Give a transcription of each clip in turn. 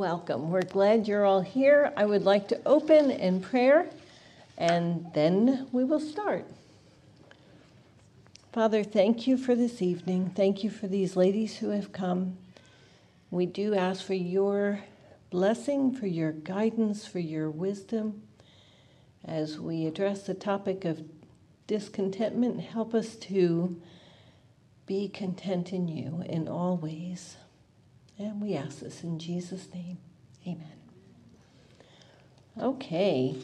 Welcome. We're glad you're all here. I would like to open in prayer and then we will start. Father, thank you for this evening. Thank you for these ladies who have come. We do ask for your blessing, for your guidance, for your wisdom as we address the topic of discontentment. Help us to be content in you in all ways. And we ask this in Jesus' name. Amen. Okay.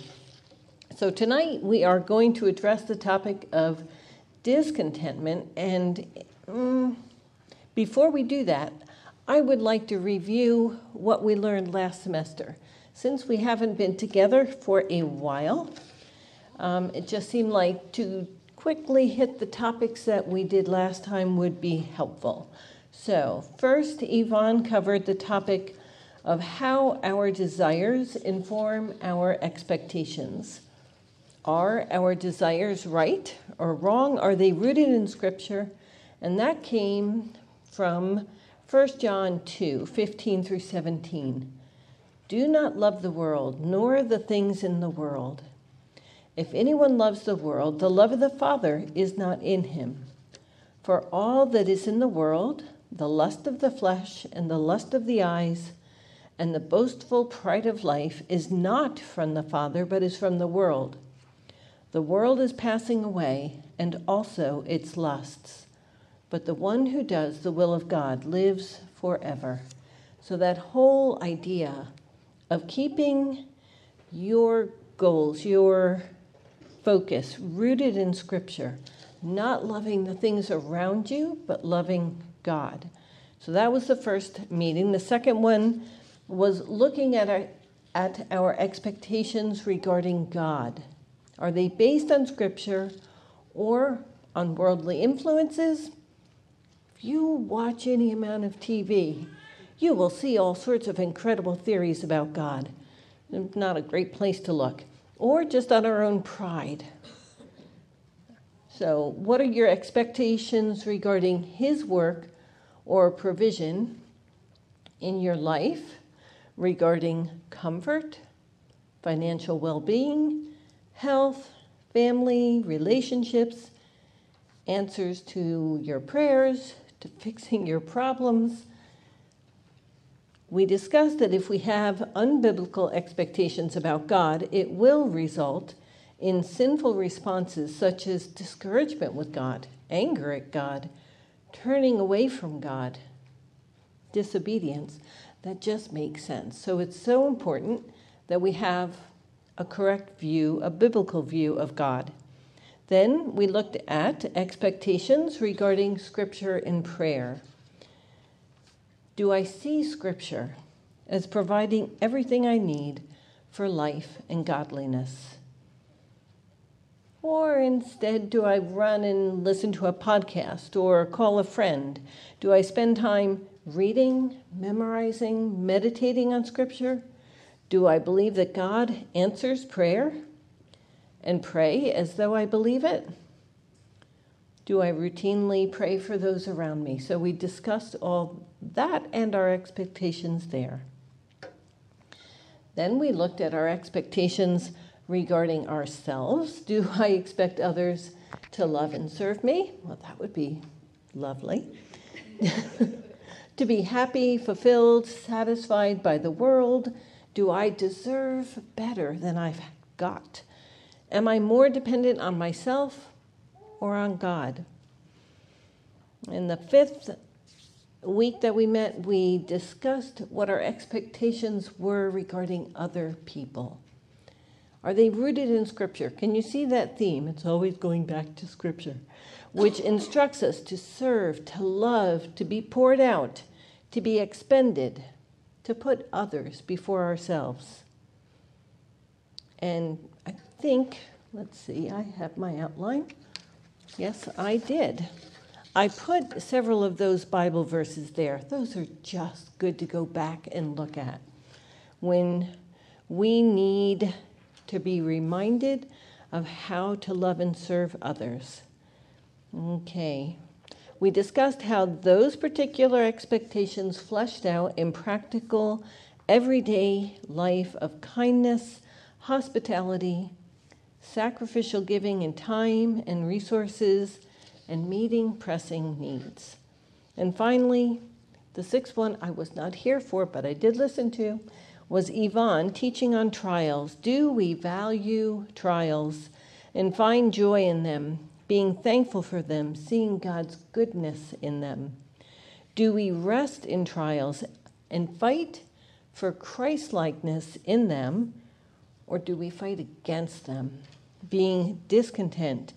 So tonight we are going to address the topic of discontentment. And um, before we do that, I would like to review what we learned last semester. Since we haven't been together for a while, um, it just seemed like to quickly hit the topics that we did last time would be helpful. So, first, Yvonne covered the topic of how our desires inform our expectations. Are our desires right or wrong? Are they rooted in Scripture? And that came from 1 John 2 15 through 17. Do not love the world, nor the things in the world. If anyone loves the world, the love of the Father is not in him. For all that is in the world, the lust of the flesh, and the lust of the eyes, and the boastful pride of life, is not from the Father, but is from the world. The world is passing away, and also its lusts. But the one who does the will of God lives forever. So, that whole idea of keeping your goals, your focus rooted in Scripture, not loving the things around you, but loving God. So, that was the first meeting. The second one was looking at our, at our expectations regarding God. Are they based on Scripture or on worldly influences? If you watch any amount of TV, you will see all sorts of incredible theories about God. Not a great place to look. Or just on our own pride. So, what are your expectations regarding His work or provision in your life regarding comfort, financial well being, health, family, relationships, answers to your prayers, to fixing your problems. We discussed that if we have unbiblical expectations about God, it will result in sinful responses such as discouragement with God, anger at God, turning away from God, disobedience. That just makes sense. So it's so important that we have a correct view, a biblical view of God. Then we looked at expectations regarding Scripture and prayer. Do I see Scripture as providing everything I need for life and godliness? Or instead, do I run and listen to a podcast or call a friend? Do I spend time reading, memorizing, meditating on Scripture? Do I believe that God answers prayer and pray as though I believe it? Do I routinely pray for those around me? So we discussed all that and our expectations there. Then we looked at our expectations regarding ourselves. Do I expect others to love and serve me? Well, that would be lovely. to be happy, fulfilled, satisfied by the world do I deserve better than I've got? Am I more dependent on myself or on God? In the fifth week that we met, we discussed what our expectations were regarding other people. Are they rooted in Scripture? Can you see that theme? It's always going back to Scripture, which instructs us to serve, to love, to be poured out, to be expended, to put others before ourselves. And I think, let's see, I have my outline. Yes, I did. I put several of those Bible verses there. Those are just good to go back and look at. When we need to be reminded of how to love and serve others. Okay, we discussed how those particular expectations fleshed out in practical everyday life of kindness, hospitality, sacrificial giving in time and resources, and meeting pressing needs. And finally, the sixth one I was not here for, but I did listen to, was Yvonne teaching on trials. Do we value trials and find joy in them, being thankful for them, seeing God's goodness in them? Do we rest in trials and fight for Christlikeness in them, or do we fight against them, being discontent,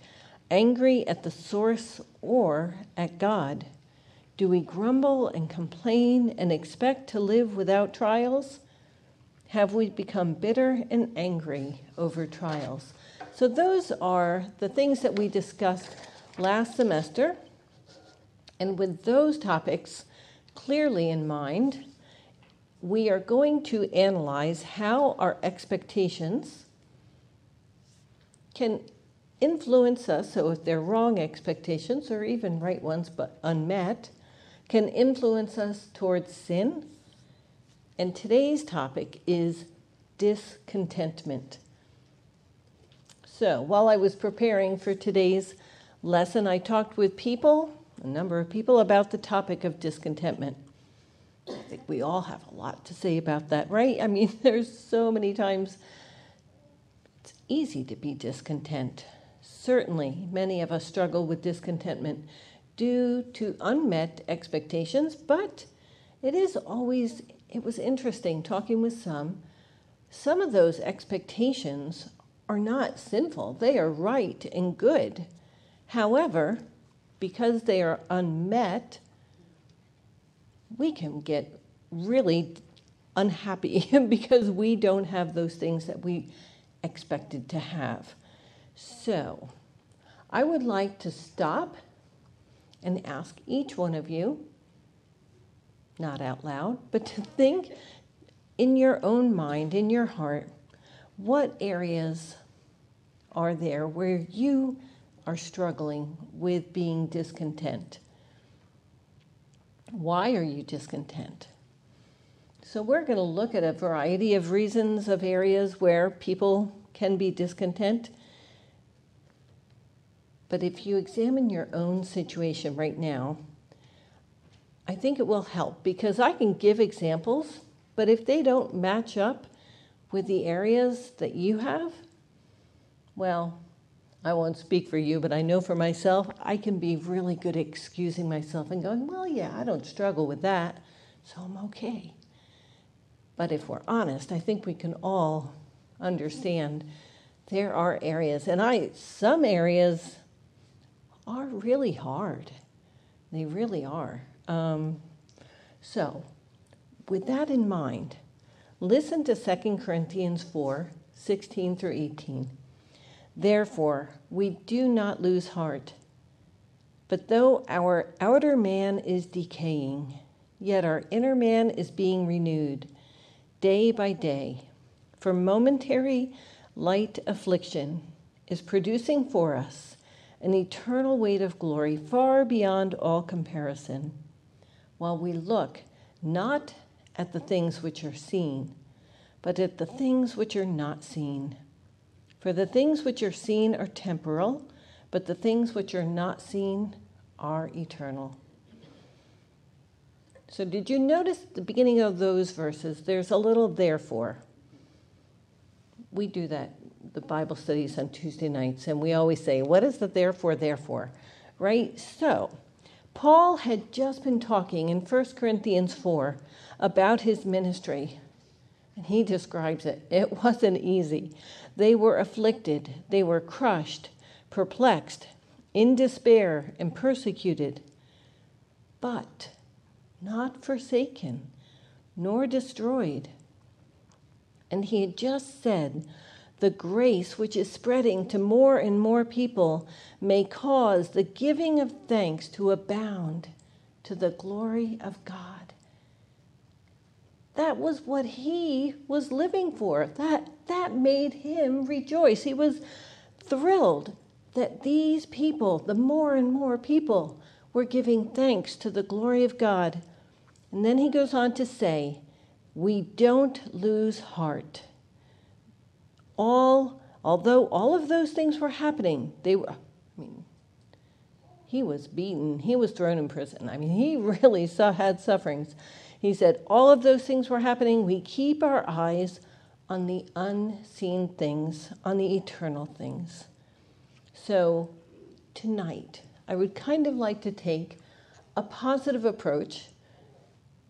angry at the source or at God? Do we grumble and complain and expect to live without trials? Have we become bitter and angry over trials? So, those are the things that we discussed last semester. And with those topics clearly in mind, we are going to analyze how our expectations can influence us. So, if they're wrong expectations or even right ones but unmet, can influence us towards sin and today's topic is discontentment. So, while I was preparing for today's lesson, I talked with people, a number of people, about the topic of discontentment. I think we all have a lot to say about that, right? I mean, there's so many times it's easy to be discontent. Certainly, many of us struggle with discontentment due to unmet expectations, but it is always it was interesting talking with some. Some of those expectations are not sinful, they are right and good. However, because they are unmet, we can get really unhappy because we don't have those things that we expected to have. So, I would like to stop and ask each one of you not out loud, but to think in your own mind, in your heart, what areas are there where you are struggling with being discontent? Why are you discontent? So, we're going to look at a variety of reasons of areas where people can be discontent. But if you examine your own situation right now, I think it will help because I can give examples, but if they don't match up with the areas that you have, well, I won't speak for you, but I know for myself, I can be really good at excusing myself and going, well, yeah, I don't struggle with that, so I'm okay. But if we're honest, I think we can all understand there are areas, and I some areas are really hard. They really are. Um, so, with that in mind, listen to 2 Corinthians 4 16 through 18. Therefore, we do not lose heart. But though our outer man is decaying, yet our inner man is being renewed day by day. For momentary light affliction is producing for us an eternal weight of glory far beyond all comparison while we look not at the things which are seen, but at the things which are not seen. For the things which are seen are temporal, but the things which are not seen are eternal. So, did you notice the beginning of those verses? There's a little therefore. We do that, the Bible studies on Tuesday nights, and we always say, What is the therefore, therefore? Right? So, Paul had just been talking in 1 Corinthians 4 about his ministry, and he describes it. It wasn't easy. They were afflicted, they were crushed, perplexed, in despair, and persecuted, but not forsaken, nor destroyed. And he had just said, the grace which is spreading to more and more people may cause the giving of thanks to abound to the glory of God. That was what he was living for. That, that made him rejoice. He was thrilled that these people, the more and more people, were giving thanks to the glory of God. And then he goes on to say, we don't lose heart. All, although all of those things were happening, they were, I mean, he was beaten, he was thrown in prison. I mean, he really saw, had sufferings. He said, All of those things were happening. We keep our eyes on the unseen things, on the eternal things. So, tonight, I would kind of like to take a positive approach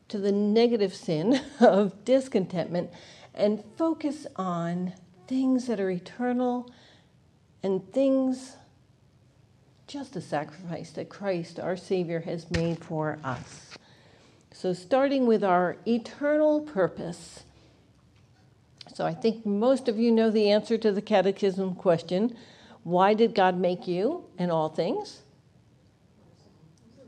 to the negative sin of discontentment and focus on things that are eternal and things just a sacrifice that Christ, our Savior, has made for us. So, starting with our eternal purpose. So, I think most of you know the answer to the catechism question why did God make you and all things?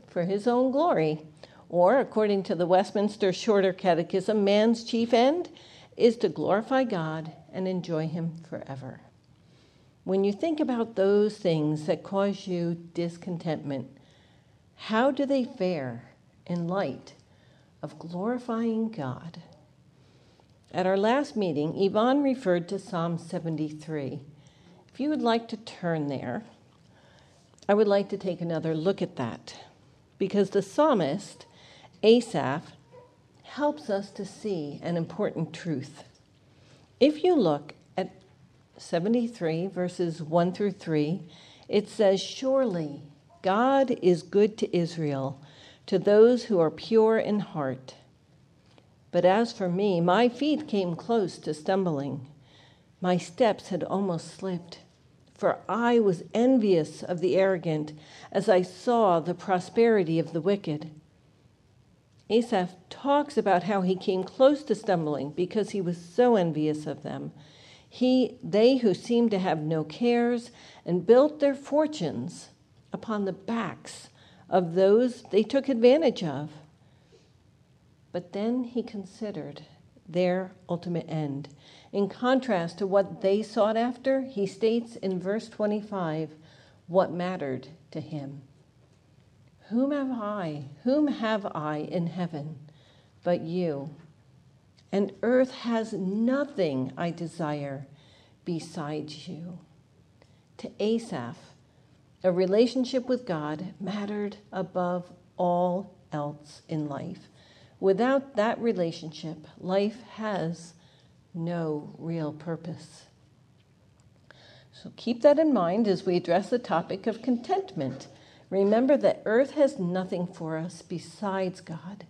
For his own glory. Or, according to the Westminster Shorter Catechism, man's chief end is to glorify God and enjoy him forever. When you think about those things that cause you discontentment, how do they fare in light of glorifying God? At our last meeting, Yvonne referred to Psalm 73. If you would like to turn there, I would like to take another look at that because the psalmist, Asaph, helps us to see an important truth. If you look at 73, verses 1 through 3, it says, Surely God is good to Israel, to those who are pure in heart. But as for me, my feet came close to stumbling. My steps had almost slipped, for I was envious of the arrogant as I saw the prosperity of the wicked. Asaph talks about how he came close to stumbling because he was so envious of them. He, they who seemed to have no cares and built their fortunes upon the backs of those they took advantage of. But then he considered their ultimate end. In contrast to what they sought after, he states in verse 25 what mattered to him. Whom have I, whom have I in heaven but you? And earth has nothing I desire besides you. To Asaph, a relationship with God mattered above all else in life. Without that relationship, life has no real purpose. So keep that in mind as we address the topic of contentment. Remember that earth has nothing for us besides God.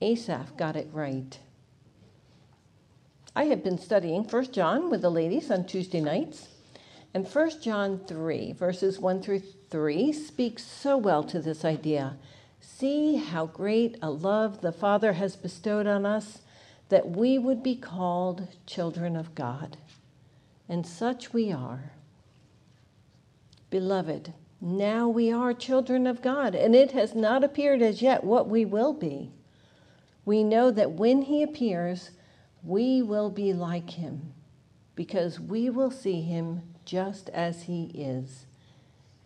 Asaph got it right. I have been studying 1 John with the ladies on Tuesday nights, and 1 John 3, verses 1 through 3, speaks so well to this idea. See how great a love the Father has bestowed on us that we would be called children of God. And such we are. Beloved, now we are children of God, and it has not appeared as yet what we will be. We know that when He appears, we will be like Him, because we will see Him just as He is.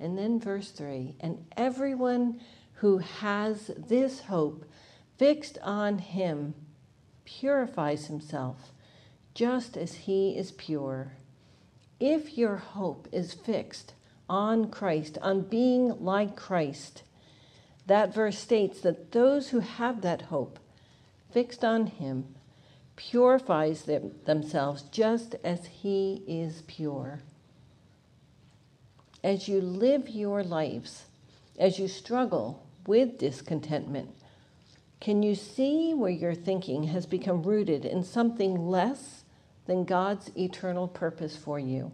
And then verse 3 And everyone who has this hope fixed on him purifies himself just as he is pure. If your hope is fixed on Christ, on being like Christ, that verse states that those who have that hope fixed on him purifies them, themselves just as he is pure. As you live your lives, as you struggle with discontentment? Can you see where your thinking has become rooted in something less than God's eternal purpose for you?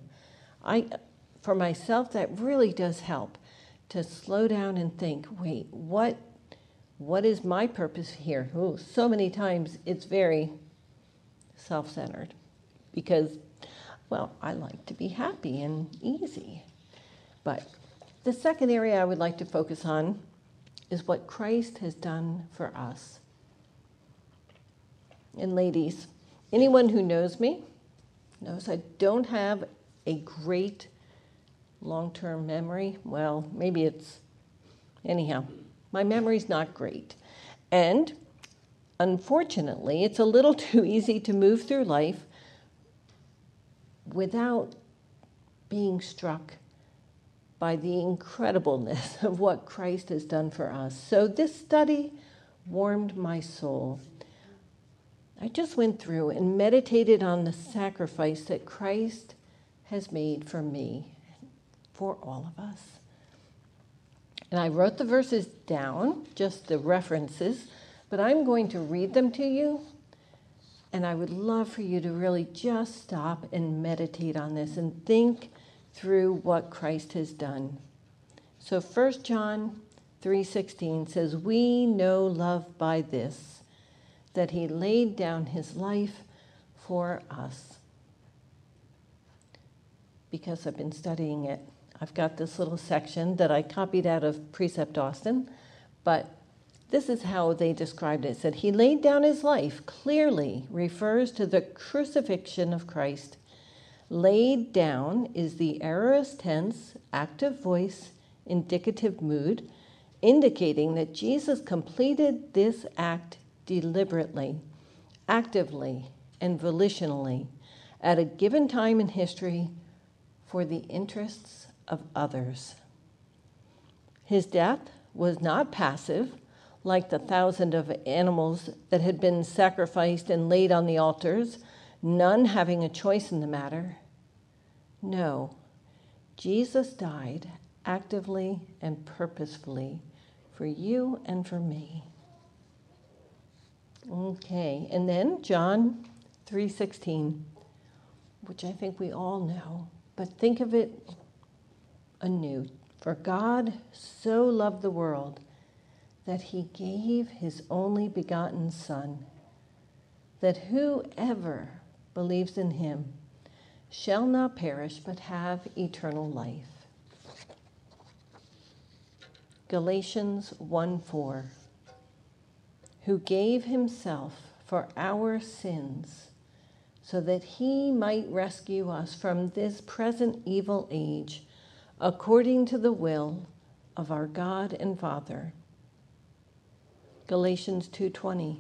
I, for myself, that really does help to slow down and think, wait, what, what is my purpose here? Oh, so many times it's very self centered because, well, I like to be happy and easy. But the second area I would like to focus on is what Christ has done for us. And ladies, anyone who knows me knows I don't have a great long term memory. Well, maybe it's, anyhow, my memory's not great. And unfortunately, it's a little too easy to move through life without being struck by the incredibleness of what Christ has done for us. So, this study warmed my soul. I just went through and meditated on the sacrifice that Christ has made for me, for all of us. And I wrote the verses down, just the references, but I'm going to read them to you. And I would love for you to really just stop and meditate on this and think through what Christ has done. So 1 John 3:16 says, "We know love by this, that he laid down his life for us." Because I've been studying it, I've got this little section that I copied out of Precept Austin, but this is how they described it. it said he laid down his life clearly refers to the crucifixion of Christ. Laid down is the aorist tense, active voice, indicative mood, indicating that Jesus completed this act deliberately, actively, and volitionally at a given time in history for the interests of others. His death was not passive like the thousand of animals that had been sacrificed and laid on the altars, none having a choice in the matter. No, Jesus died actively and purposefully for you and for me. Okay, and then John 3:16, which I think we all know, but think of it anew. For God so loved the world that he gave his only begotten Son, that whoever believes in him shall not perish but have eternal life. Galatians 1 4, who gave himself for our sins so that he might rescue us from this present evil age according to the will of our God and Father. Galatians 2:20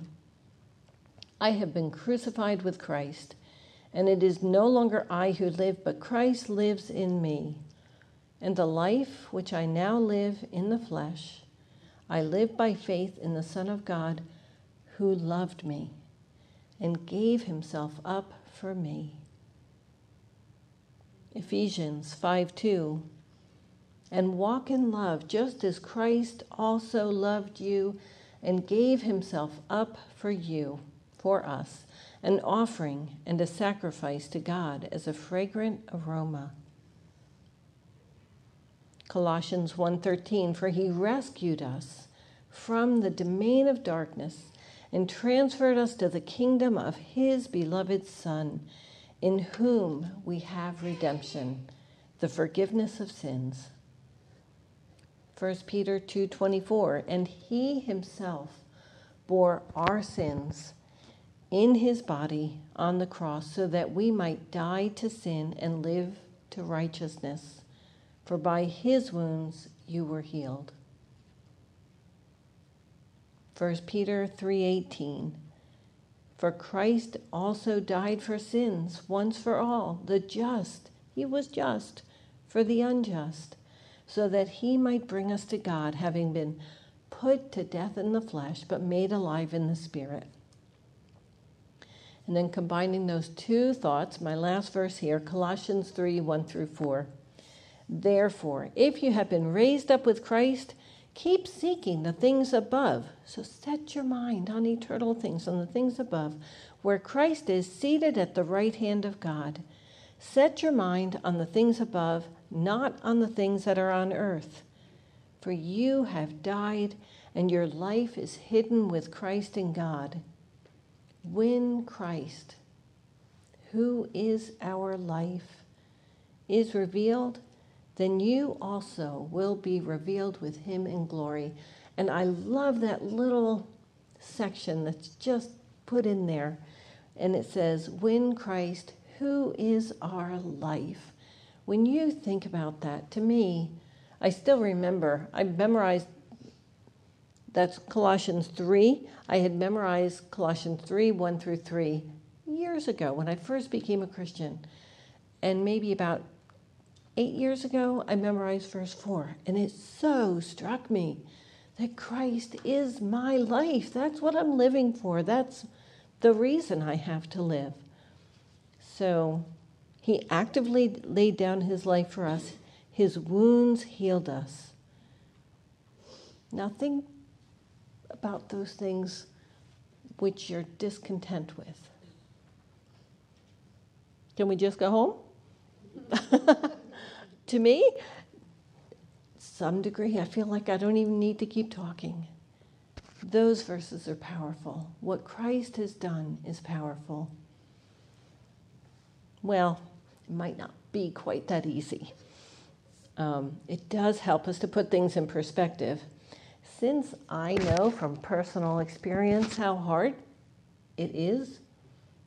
I have been crucified with Christ and it is no longer I who live but Christ lives in me. And the life which I now live in the flesh I live by faith in the son of God who loved me and gave himself up for me. Ephesians 5:2 and walk in love just as Christ also loved you and gave himself up for you, for us, an offering and a sacrifice to God as a fragrant aroma. Colossians 1:13 for he rescued us from the domain of darkness and transferred us to the kingdom of his beloved son in whom we have redemption the forgiveness of sins 1 Peter 2:24 and he himself bore our sins in his body on the cross so that we might die to sin and live to righteousness. For by his wounds you were healed. 1 Peter 3:18 For Christ also died for sins once for all the just. He was just for the unjust so that he might bring us to God, having been put to death in the flesh, but made alive in the spirit. And then combining those two thoughts, my last verse here, Colossians 3 1 through 4. Therefore, if you have been raised up with Christ, keep seeking the things above. So set your mind on eternal things, on the things above, where Christ is seated at the right hand of God. Set your mind on the things above not on the things that are on earth. For you have died, and your life is hidden with Christ in God. When Christ, who is our life, is revealed, then you also will be revealed with him in glory. And I love that little section that's just put in there. And it says, When Christ, who is our life, when you think about that, to me, I still remember, I memorized That's Colossians 3. I had memorized Colossians 3 1 through 3 years ago when I first became a Christian. And maybe about eight years ago, I memorized verse 4. And it so struck me that Christ is my life. That's what I'm living for. That's the reason I have to live. So he actively laid down his life for us, his wounds healed us. Now, think about those things which you're discontent with. Can we just go home? to me, some degree, I feel like I don't even need to keep talking. Those verses are powerful. What Christ has done is powerful. Well, might not be quite that easy. Um, it does help us to put things in perspective. Since I know from personal experience how hard it is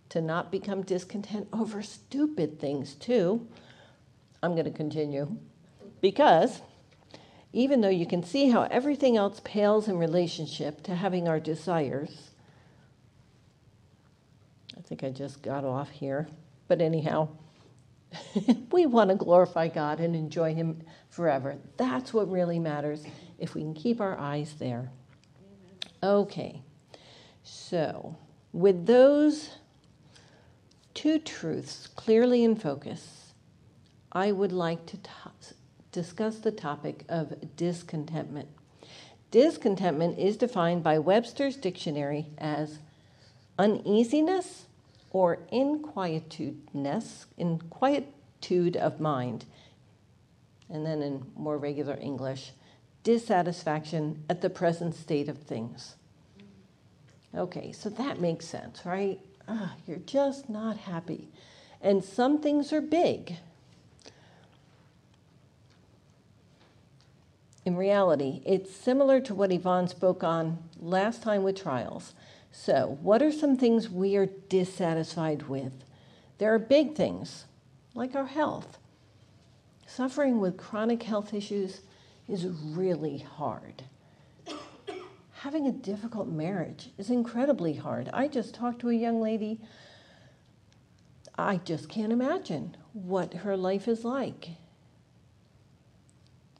to not become discontent over stupid things, too, I'm going to continue. Because even though you can see how everything else pales in relationship to having our desires, I think I just got off here. But anyhow, we want to glorify God and enjoy Him forever. That's what really matters if we can keep our eyes there. Okay, so with those two truths clearly in focus, I would like to t- discuss the topic of discontentment. Discontentment is defined by Webster's dictionary as uneasiness or inquietudeness, inquietude of mind. And then in more regular English, dissatisfaction at the present state of things. Okay, so that makes sense, right? Ah, you're just not happy. And some things are big. In reality, it's similar to what Yvonne spoke on last time with trials. So, what are some things we are dissatisfied with? There are big things, like our health. Suffering with chronic health issues is really hard. Having a difficult marriage is incredibly hard. I just talked to a young lady. I just can't imagine what her life is like.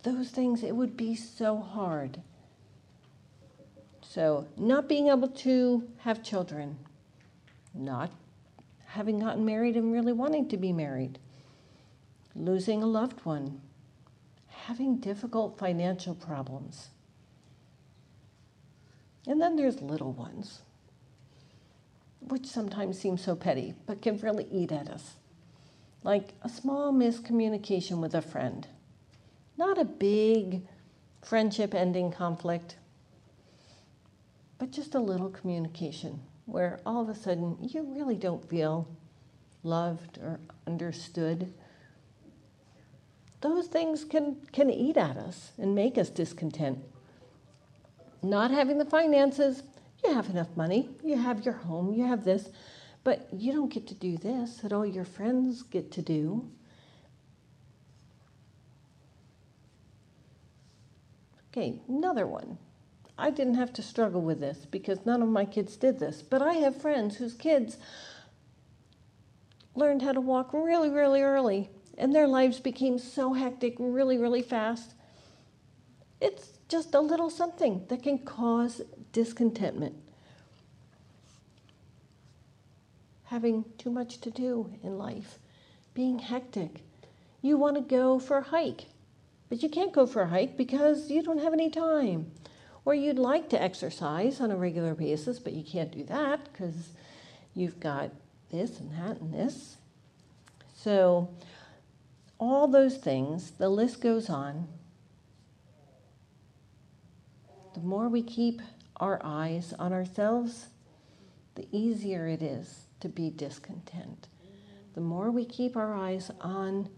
Those things, it would be so hard. So, not being able to have children, not having gotten married and really wanting to be married, losing a loved one, having difficult financial problems. And then there's little ones, which sometimes seem so petty, but can really eat at us. Like a small miscommunication with a friend, not a big friendship ending conflict, but just a little communication where all of a sudden you really don't feel loved or understood. Those things can, can eat at us and make us discontent. Not having the finances, you have enough money, you have your home, you have this, but you don't get to do this that all your friends get to do. Okay, another one. I didn't have to struggle with this because none of my kids did this. But I have friends whose kids learned how to walk really, really early, and their lives became so hectic really, really fast. It's just a little something that can cause discontentment. Having too much to do in life, being hectic. You want to go for a hike, but you can't go for a hike because you don't have any time or you'd like to exercise on a regular basis, but you can't do that because you've got this and that and this. So, all those things, the list goes on. The more we keep our eyes on ourselves, the easier it is to be discontent. The more we keep our eyes on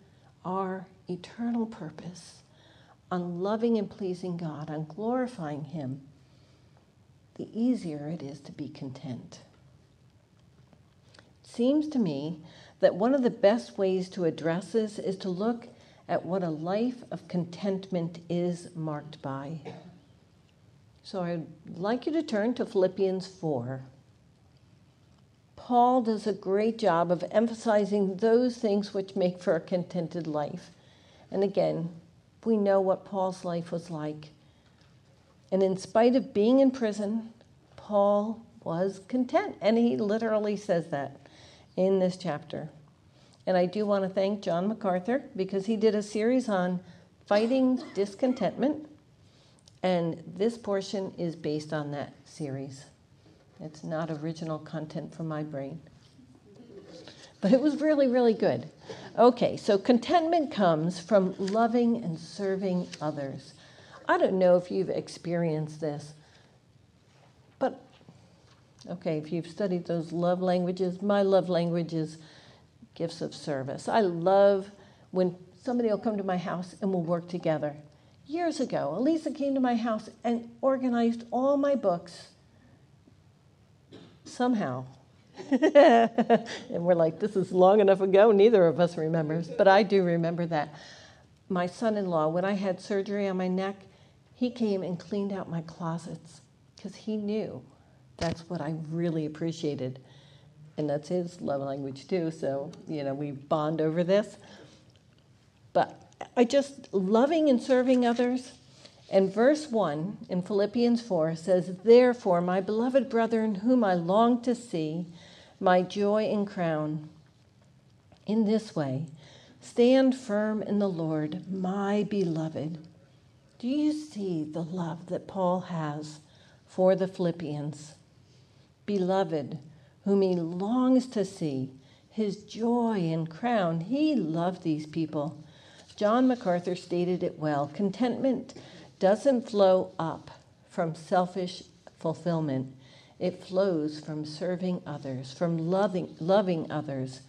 our eternal purpose, on loving and pleasing God, on glorifying Him, the easier it is to be content. It seems to me that one of the best ways to address this is to look at what a life of contentment is marked by. So I'd like you to turn to Philippians 4. Paul does a great job of emphasizing those things which make for a contented life. And again, we know what Paul's life was like. And in spite of being in prison, Paul was content. And he literally says that in this chapter. And I do want to thank John MacArthur because he did a series on fighting discontentment. And this portion is based on that series. It's not original content from my brain. But it was really, really good. Okay, so contentment comes from loving and serving others. I don't know if you've experienced this, but okay, if you've studied those love languages, my love language is gifts of service. I love when somebody will come to my house and we'll work together. Years ago, Elisa came to my house and organized all my books somehow. and we're like, this is long enough ago, neither of us remembers, but I do remember that. My son in law, when I had surgery on my neck, he came and cleaned out my closets because he knew that's what I really appreciated. And that's his love language too, so, you know, we bond over this. But I just, loving and serving others, and verse 1 in Philippians 4 says, Therefore, my beloved brethren, whom I long to see, my joy and crown, in this way, stand firm in the Lord, my beloved. Do you see the love that Paul has for the Philippians? Beloved, whom he longs to see, his joy and crown. He loved these people. John MacArthur stated it well contentment doesn't flow up from selfish fulfillment. It flows from serving others, from loving, loving others,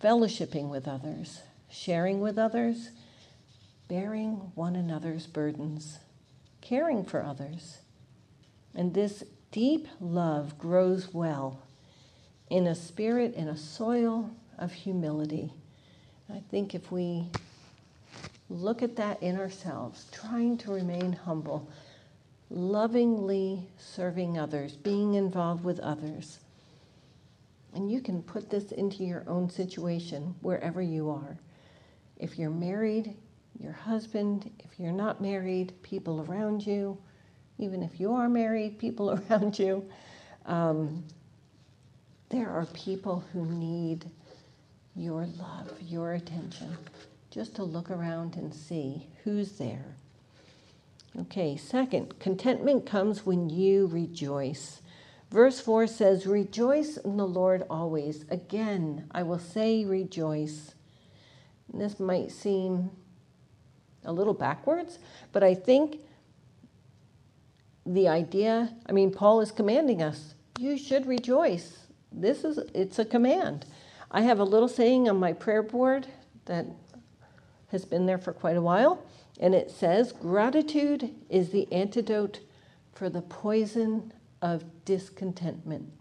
fellowshipping with others, sharing with others, bearing one another's burdens, caring for others. And this deep love grows well in a spirit, in a soil of humility. I think if we look at that in ourselves, trying to remain humble, lovingly serving others, being involved with others. And you can put this into your own situation wherever you are. If you're married, your husband, if you're not married, people around you, even if you are married, people around you. Um, there are people who need your love, your attention just to look around and see who's there. Okay, second, contentment comes when you rejoice. Verse 4 says, Rejoice in the Lord always. Again, I will say rejoice. And this might seem a little backwards, but I think the idea, I mean, Paul is commanding us, you should rejoice. This is, it's a command. I have a little saying on my prayer board that has been there for quite a while. And it says, Gratitude is the antidote for the poison of discontentment.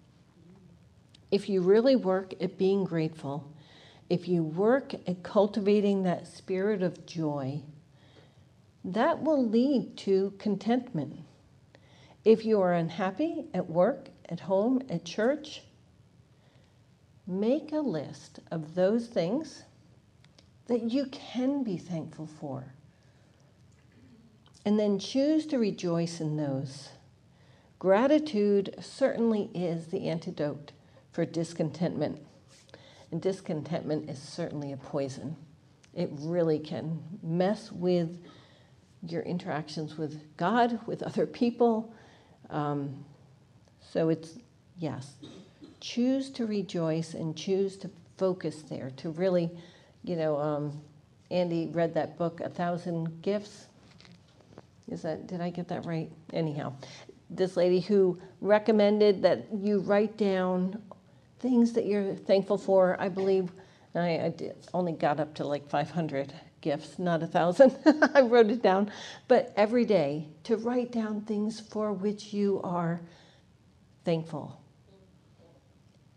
If you really work at being grateful, if you work at cultivating that spirit of joy, that will lead to contentment. If you are unhappy at work, at home, at church, make a list of those things that you can be thankful for. And then choose to rejoice in those. Gratitude certainly is the antidote for discontentment. And discontentment is certainly a poison. It really can mess with your interactions with God, with other people. Um, so it's, yes, choose to rejoice and choose to focus there, to really you know, um, Andy read that book, A Thousand Gifts. Is that, did I get that right? Anyhow, this lady who recommended that you write down things that you're thankful for. I believe I, I did, only got up to like 500 gifts, not a thousand. I wrote it down. But every day to write down things for which you are thankful.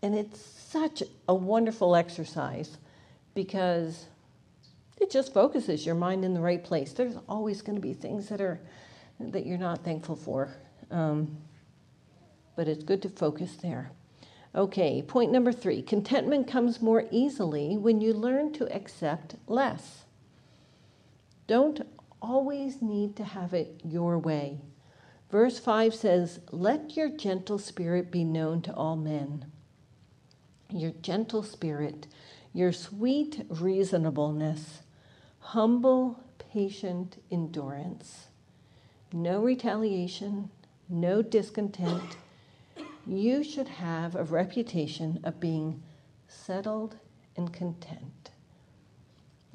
And it's such a wonderful exercise because it just focuses your mind in the right place. There's always going to be things that are that you're not thankful for. Um, but it's good to focus there. Okay, point number three contentment comes more easily when you learn to accept less. Don't always need to have it your way. Verse 5 says, Let your gentle spirit be known to all men. Your gentle spirit, your sweet reasonableness, humble, patient endurance. No retaliation, no discontent. You should have a reputation of being settled and content.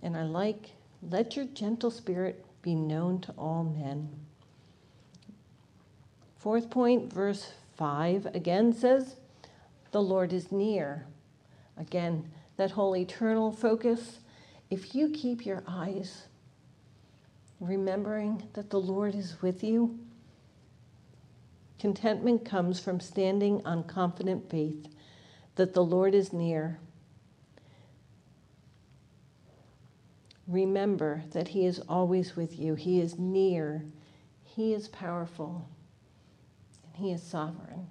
And I like, let your gentle spirit be known to all men. Fourth point, verse 5 again says, The Lord is near. Again, that whole eternal focus. If you keep your eyes remembering that the Lord is with you, contentment comes from standing on confident faith that the Lord is near. Remember that He is always with you, He is near, He is powerful. And He is sovereign.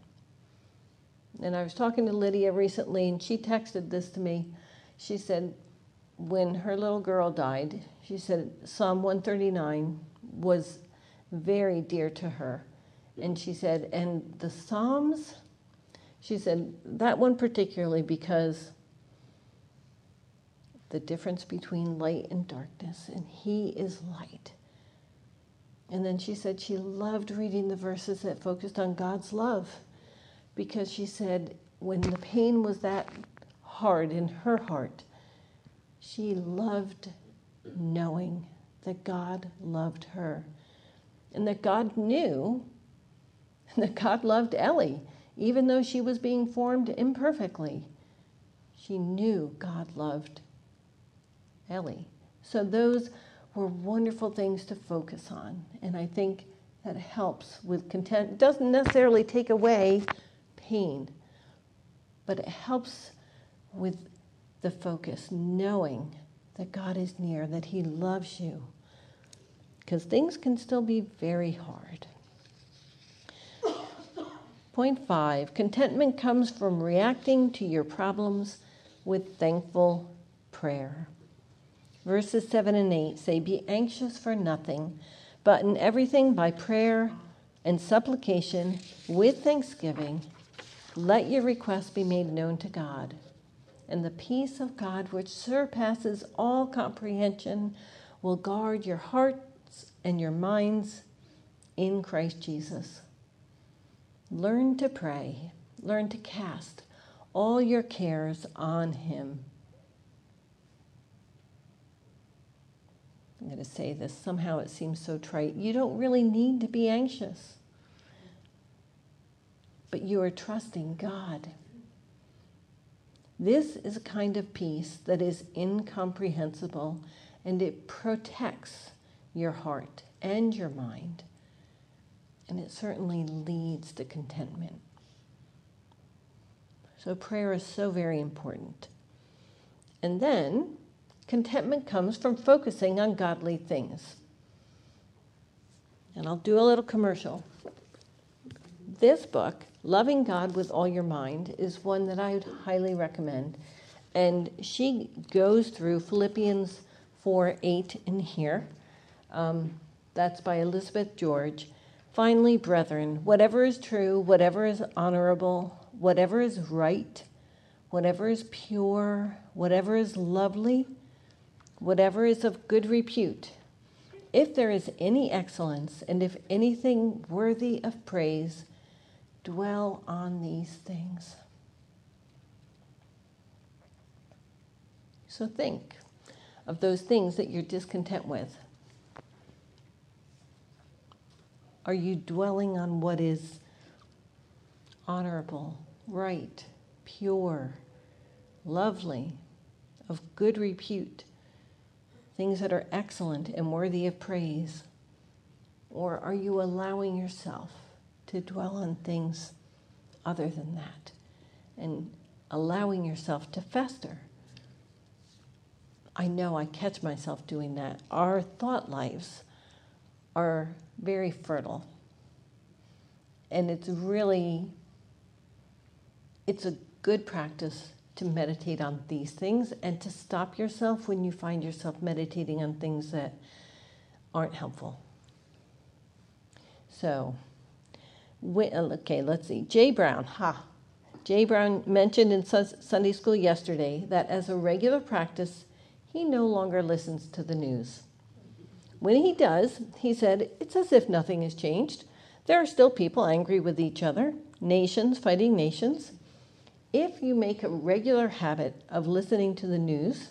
And I was talking to Lydia recently, and she texted this to me. She said, when her little girl died, she said Psalm 139 was very dear to her. And she said, and the Psalms, she said, that one particularly because the difference between light and darkness, and He is light. And then she said she loved reading the verses that focused on God's love because she said when the pain was that hard in her heart, she loved knowing that God loved her and that God knew that God loved Ellie, even though she was being formed imperfectly. She knew God loved Ellie. So those were wonderful things to focus on. And I think that helps with content. It doesn't necessarily take away pain, but it helps with the focus, knowing that God is near, that He loves you. Because things can still be very hard. Point five contentment comes from reacting to your problems with thankful prayer. Verses 7 and 8 say, Be anxious for nothing, but in everything by prayer and supplication with thanksgiving, let your requests be made known to God. And the peace of God, which surpasses all comprehension, will guard your hearts and your minds in Christ Jesus. Learn to pray, learn to cast all your cares on Him I'm going to say this, somehow it seems so trite. You don't really need to be anxious, but you are trusting God. This is a kind of peace that is incomprehensible and it protects your heart and your mind. And it certainly leads to contentment. So, prayer is so very important. And then Contentment comes from focusing on godly things. And I'll do a little commercial. This book, Loving God with All Your Mind, is one that I would highly recommend. And she goes through Philippians 4 8 in here. Um, that's by Elizabeth George. Finally, brethren, whatever is true, whatever is honorable, whatever is right, whatever is pure, whatever is lovely, whatever is of good repute, if there is any excellence and if anything worthy of praise, dwell on these things. So think of those things that you're discontent with. Are you dwelling on what is honorable, right, pure, lovely, of good repute? things that are excellent and worthy of praise? Or are you allowing yourself to dwell on things other than that and allowing yourself to fester? I know I catch myself doing that. Our thought lives are very fertile. and it's really it's a good practice to meditate on these things and to stop yourself when you find yourself meditating on things that aren't helpful. So, Uh, okay, let's see. Jay Brown, ha. Jay Brown mentioned in Sunday school yesterday that as a regular practice, he no longer listens to the news. When he does, he said, it's as if nothing has changed. There are still people angry with each other, nations fighting nations if you make a regular habit of listening to the news,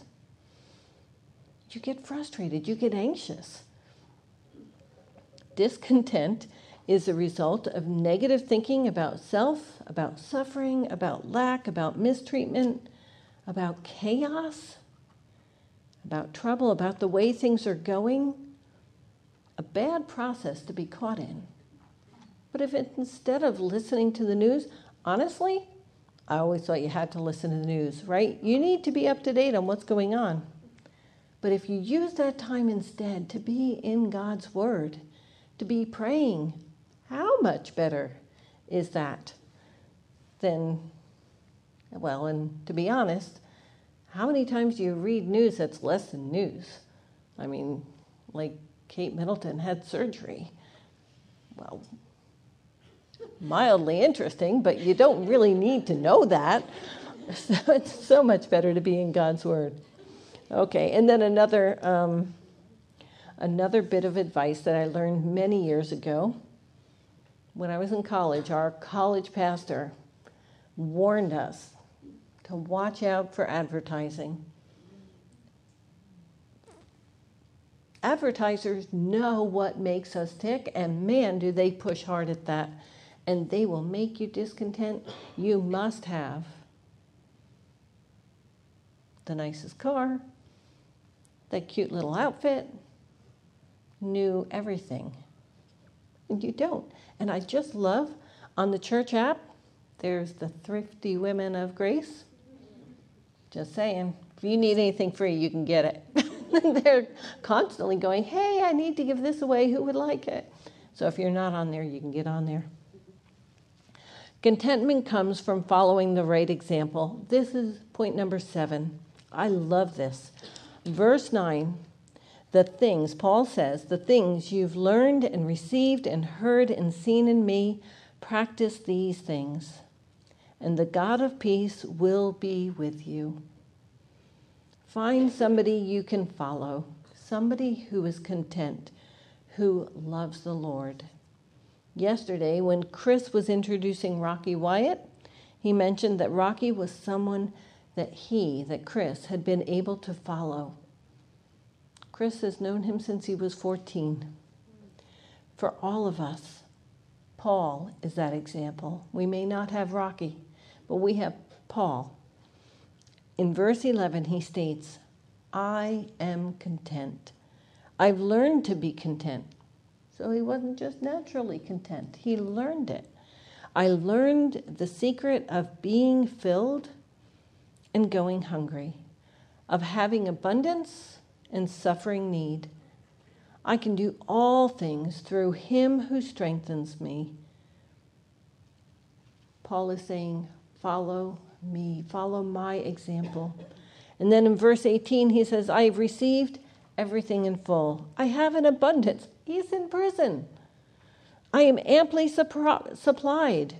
you get frustrated, you get anxious. Discontent is a result of negative thinking about self, about suffering, about lack, about mistreatment, about chaos, about trouble, about the way things are going. A bad process to be caught in. But if it, instead of listening to the news, honestly, I always thought you had to listen to the news, right? You need to be up to date on what's going on. But if you use that time instead to be in God's Word, to be praying, how much better is that than, well, and to be honest, how many times do you read news that's less than news? I mean, like Kate Middleton had surgery. Well, mildly interesting, but you don't really need to know that. So it's so much better to be in God's Word. Okay, and then another um, another bit of advice that I learned many years ago when I was in college. Our college pastor warned us to watch out for advertising. Advertisers know what makes us tick, and man, do they push hard at that and they will make you discontent, you must have the nicest car, that cute little outfit, new everything. And you don't. And I just love on the church app, there's the thrifty women of grace. Just saying, if you need anything free, you can get it. They're constantly going, hey, I need to give this away. Who would like it? So if you're not on there, you can get on there. Contentment comes from following the right example. This is point number seven. I love this. Verse 9 the things, Paul says, the things you've learned and received and heard and seen in me, practice these things, and the God of peace will be with you. Find somebody you can follow, somebody who is content, who loves the Lord yesterday when Chris was introducing Rocky Wyatt. He mentioned that Rocky was someone that he, that Chris, had been able to follow. Chris has known him since he was 14. For all of us, Paul is that example. We may not have Rocky, but we have Paul. In verse 11, he states, I am content. I've learned to be content so he wasn't just naturally content, he learned it. I learned the secret of being filled and going hungry, of having abundance and suffering need. I can do all things through him who strengthens me. Paul is saying, Follow me, follow my example. And then in verse 18, he says, I have received everything in full. I have an abundance. He's in prison. I am amply supplied,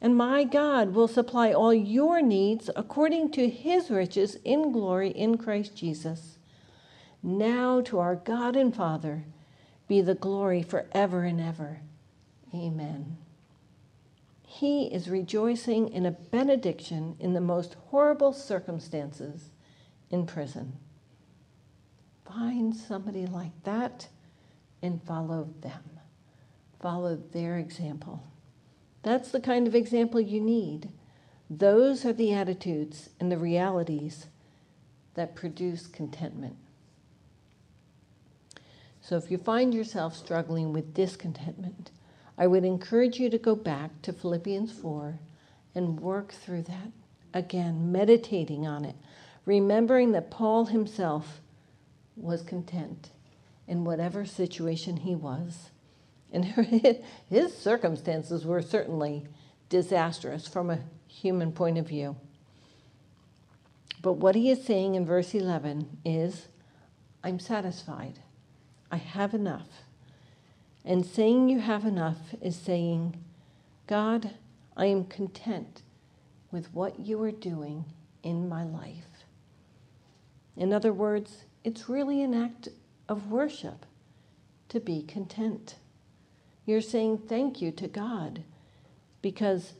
and my God will supply all your needs according to his riches in glory in Christ Jesus. Now to our God and Father be the glory forever and ever. Amen. He is rejoicing in a benediction in the most horrible circumstances in prison. Find somebody like that and follow them. Follow their example. That's the kind of example you need. Those are the attitudes and the realities that produce contentment. So if you find yourself struggling with discontentment, I would encourage you to go back to Philippians 4 and work through that. Again, meditating on it, remembering that Paul himself was content in whatever situation he was. And his circumstances were certainly disastrous from a human point of view. But what he is saying in verse 11 is, I'm satisfied. I have enough. And saying you have enough is saying, God, I am content with what you are doing in my life. In other words, it's really an act of worship to be content. You're saying thank you to God because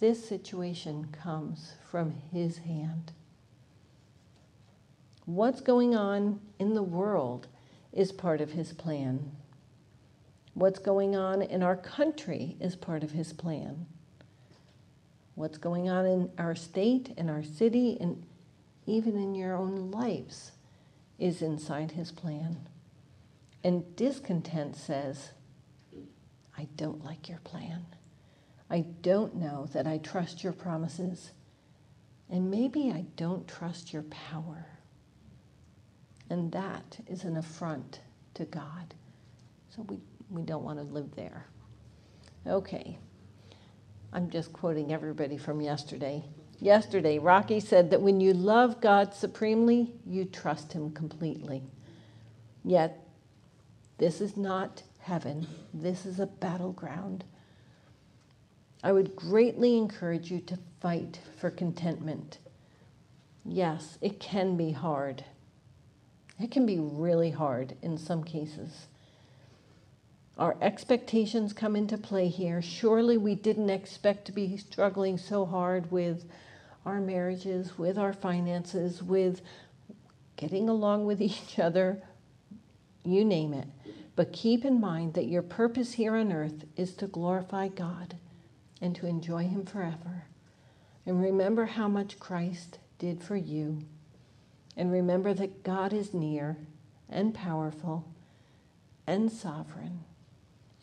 this situation comes from His hand. What's going on in the world is part of His plan. What's going on in our country is part of His plan. What's going on in our state, in our city, and even in your own lives is inside His plan. And discontent says, I don't like your plan. I don't know that I trust your promises. And maybe I don't trust your power. And that is an affront to God. So we, we don't want to live there. Okay. I'm just quoting everybody from yesterday. Yesterday, Rocky said that when you love God supremely, you trust Him completely. Yet, this is not heaven, this is a battleground. I would greatly encourage you to fight for contentment. Yes, it can be hard. It can be really hard in some cases. Our expectations come into play here. Surely we didn't expect to be struggling so hard with our marriages, with our finances, with getting along with each other, you name it. But keep in mind that your purpose here on earth is to glorify God and to enjoy Him forever. And remember how much Christ did for you. And remember that God is near and powerful and sovereign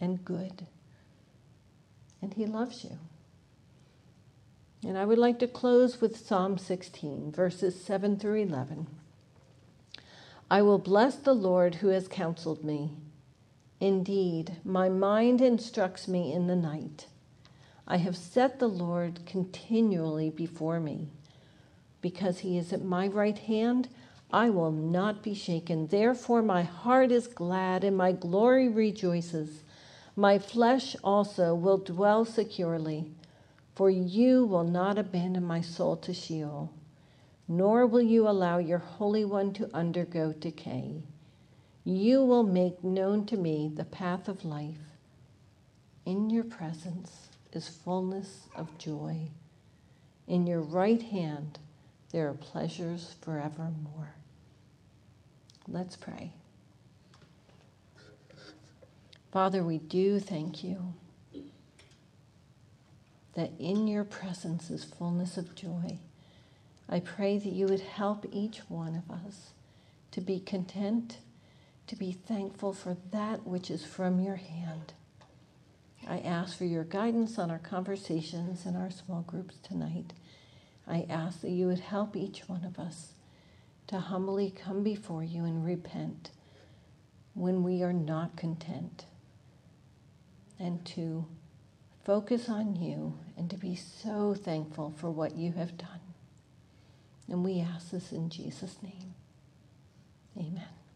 and good. And He loves you. And I would like to close with Psalm 16, verses 7 through 11. I will bless the Lord who has counseled me. Indeed, my mind instructs me in the night. I have set the Lord continually before me. Because he is at my right hand, I will not be shaken. Therefore, my heart is glad and my glory rejoices. My flesh also will dwell securely, for you will not abandon my soul to Sheol, nor will you allow your Holy One to undergo decay. You will make known to me the path of life. In your presence, is fullness of joy. In your right hand there are pleasures forevermore. Let's pray. Father, we do thank you that in your presence is fullness of joy. I pray that you would help each one of us to be content, to be thankful for that which is from your hand I ask for your guidance on our conversations in our small groups tonight. I ask that you would help each one of us to humbly come before you and repent when we are not content and to focus on you and to be so thankful for what you have done. And we ask this in Jesus' name. Amen.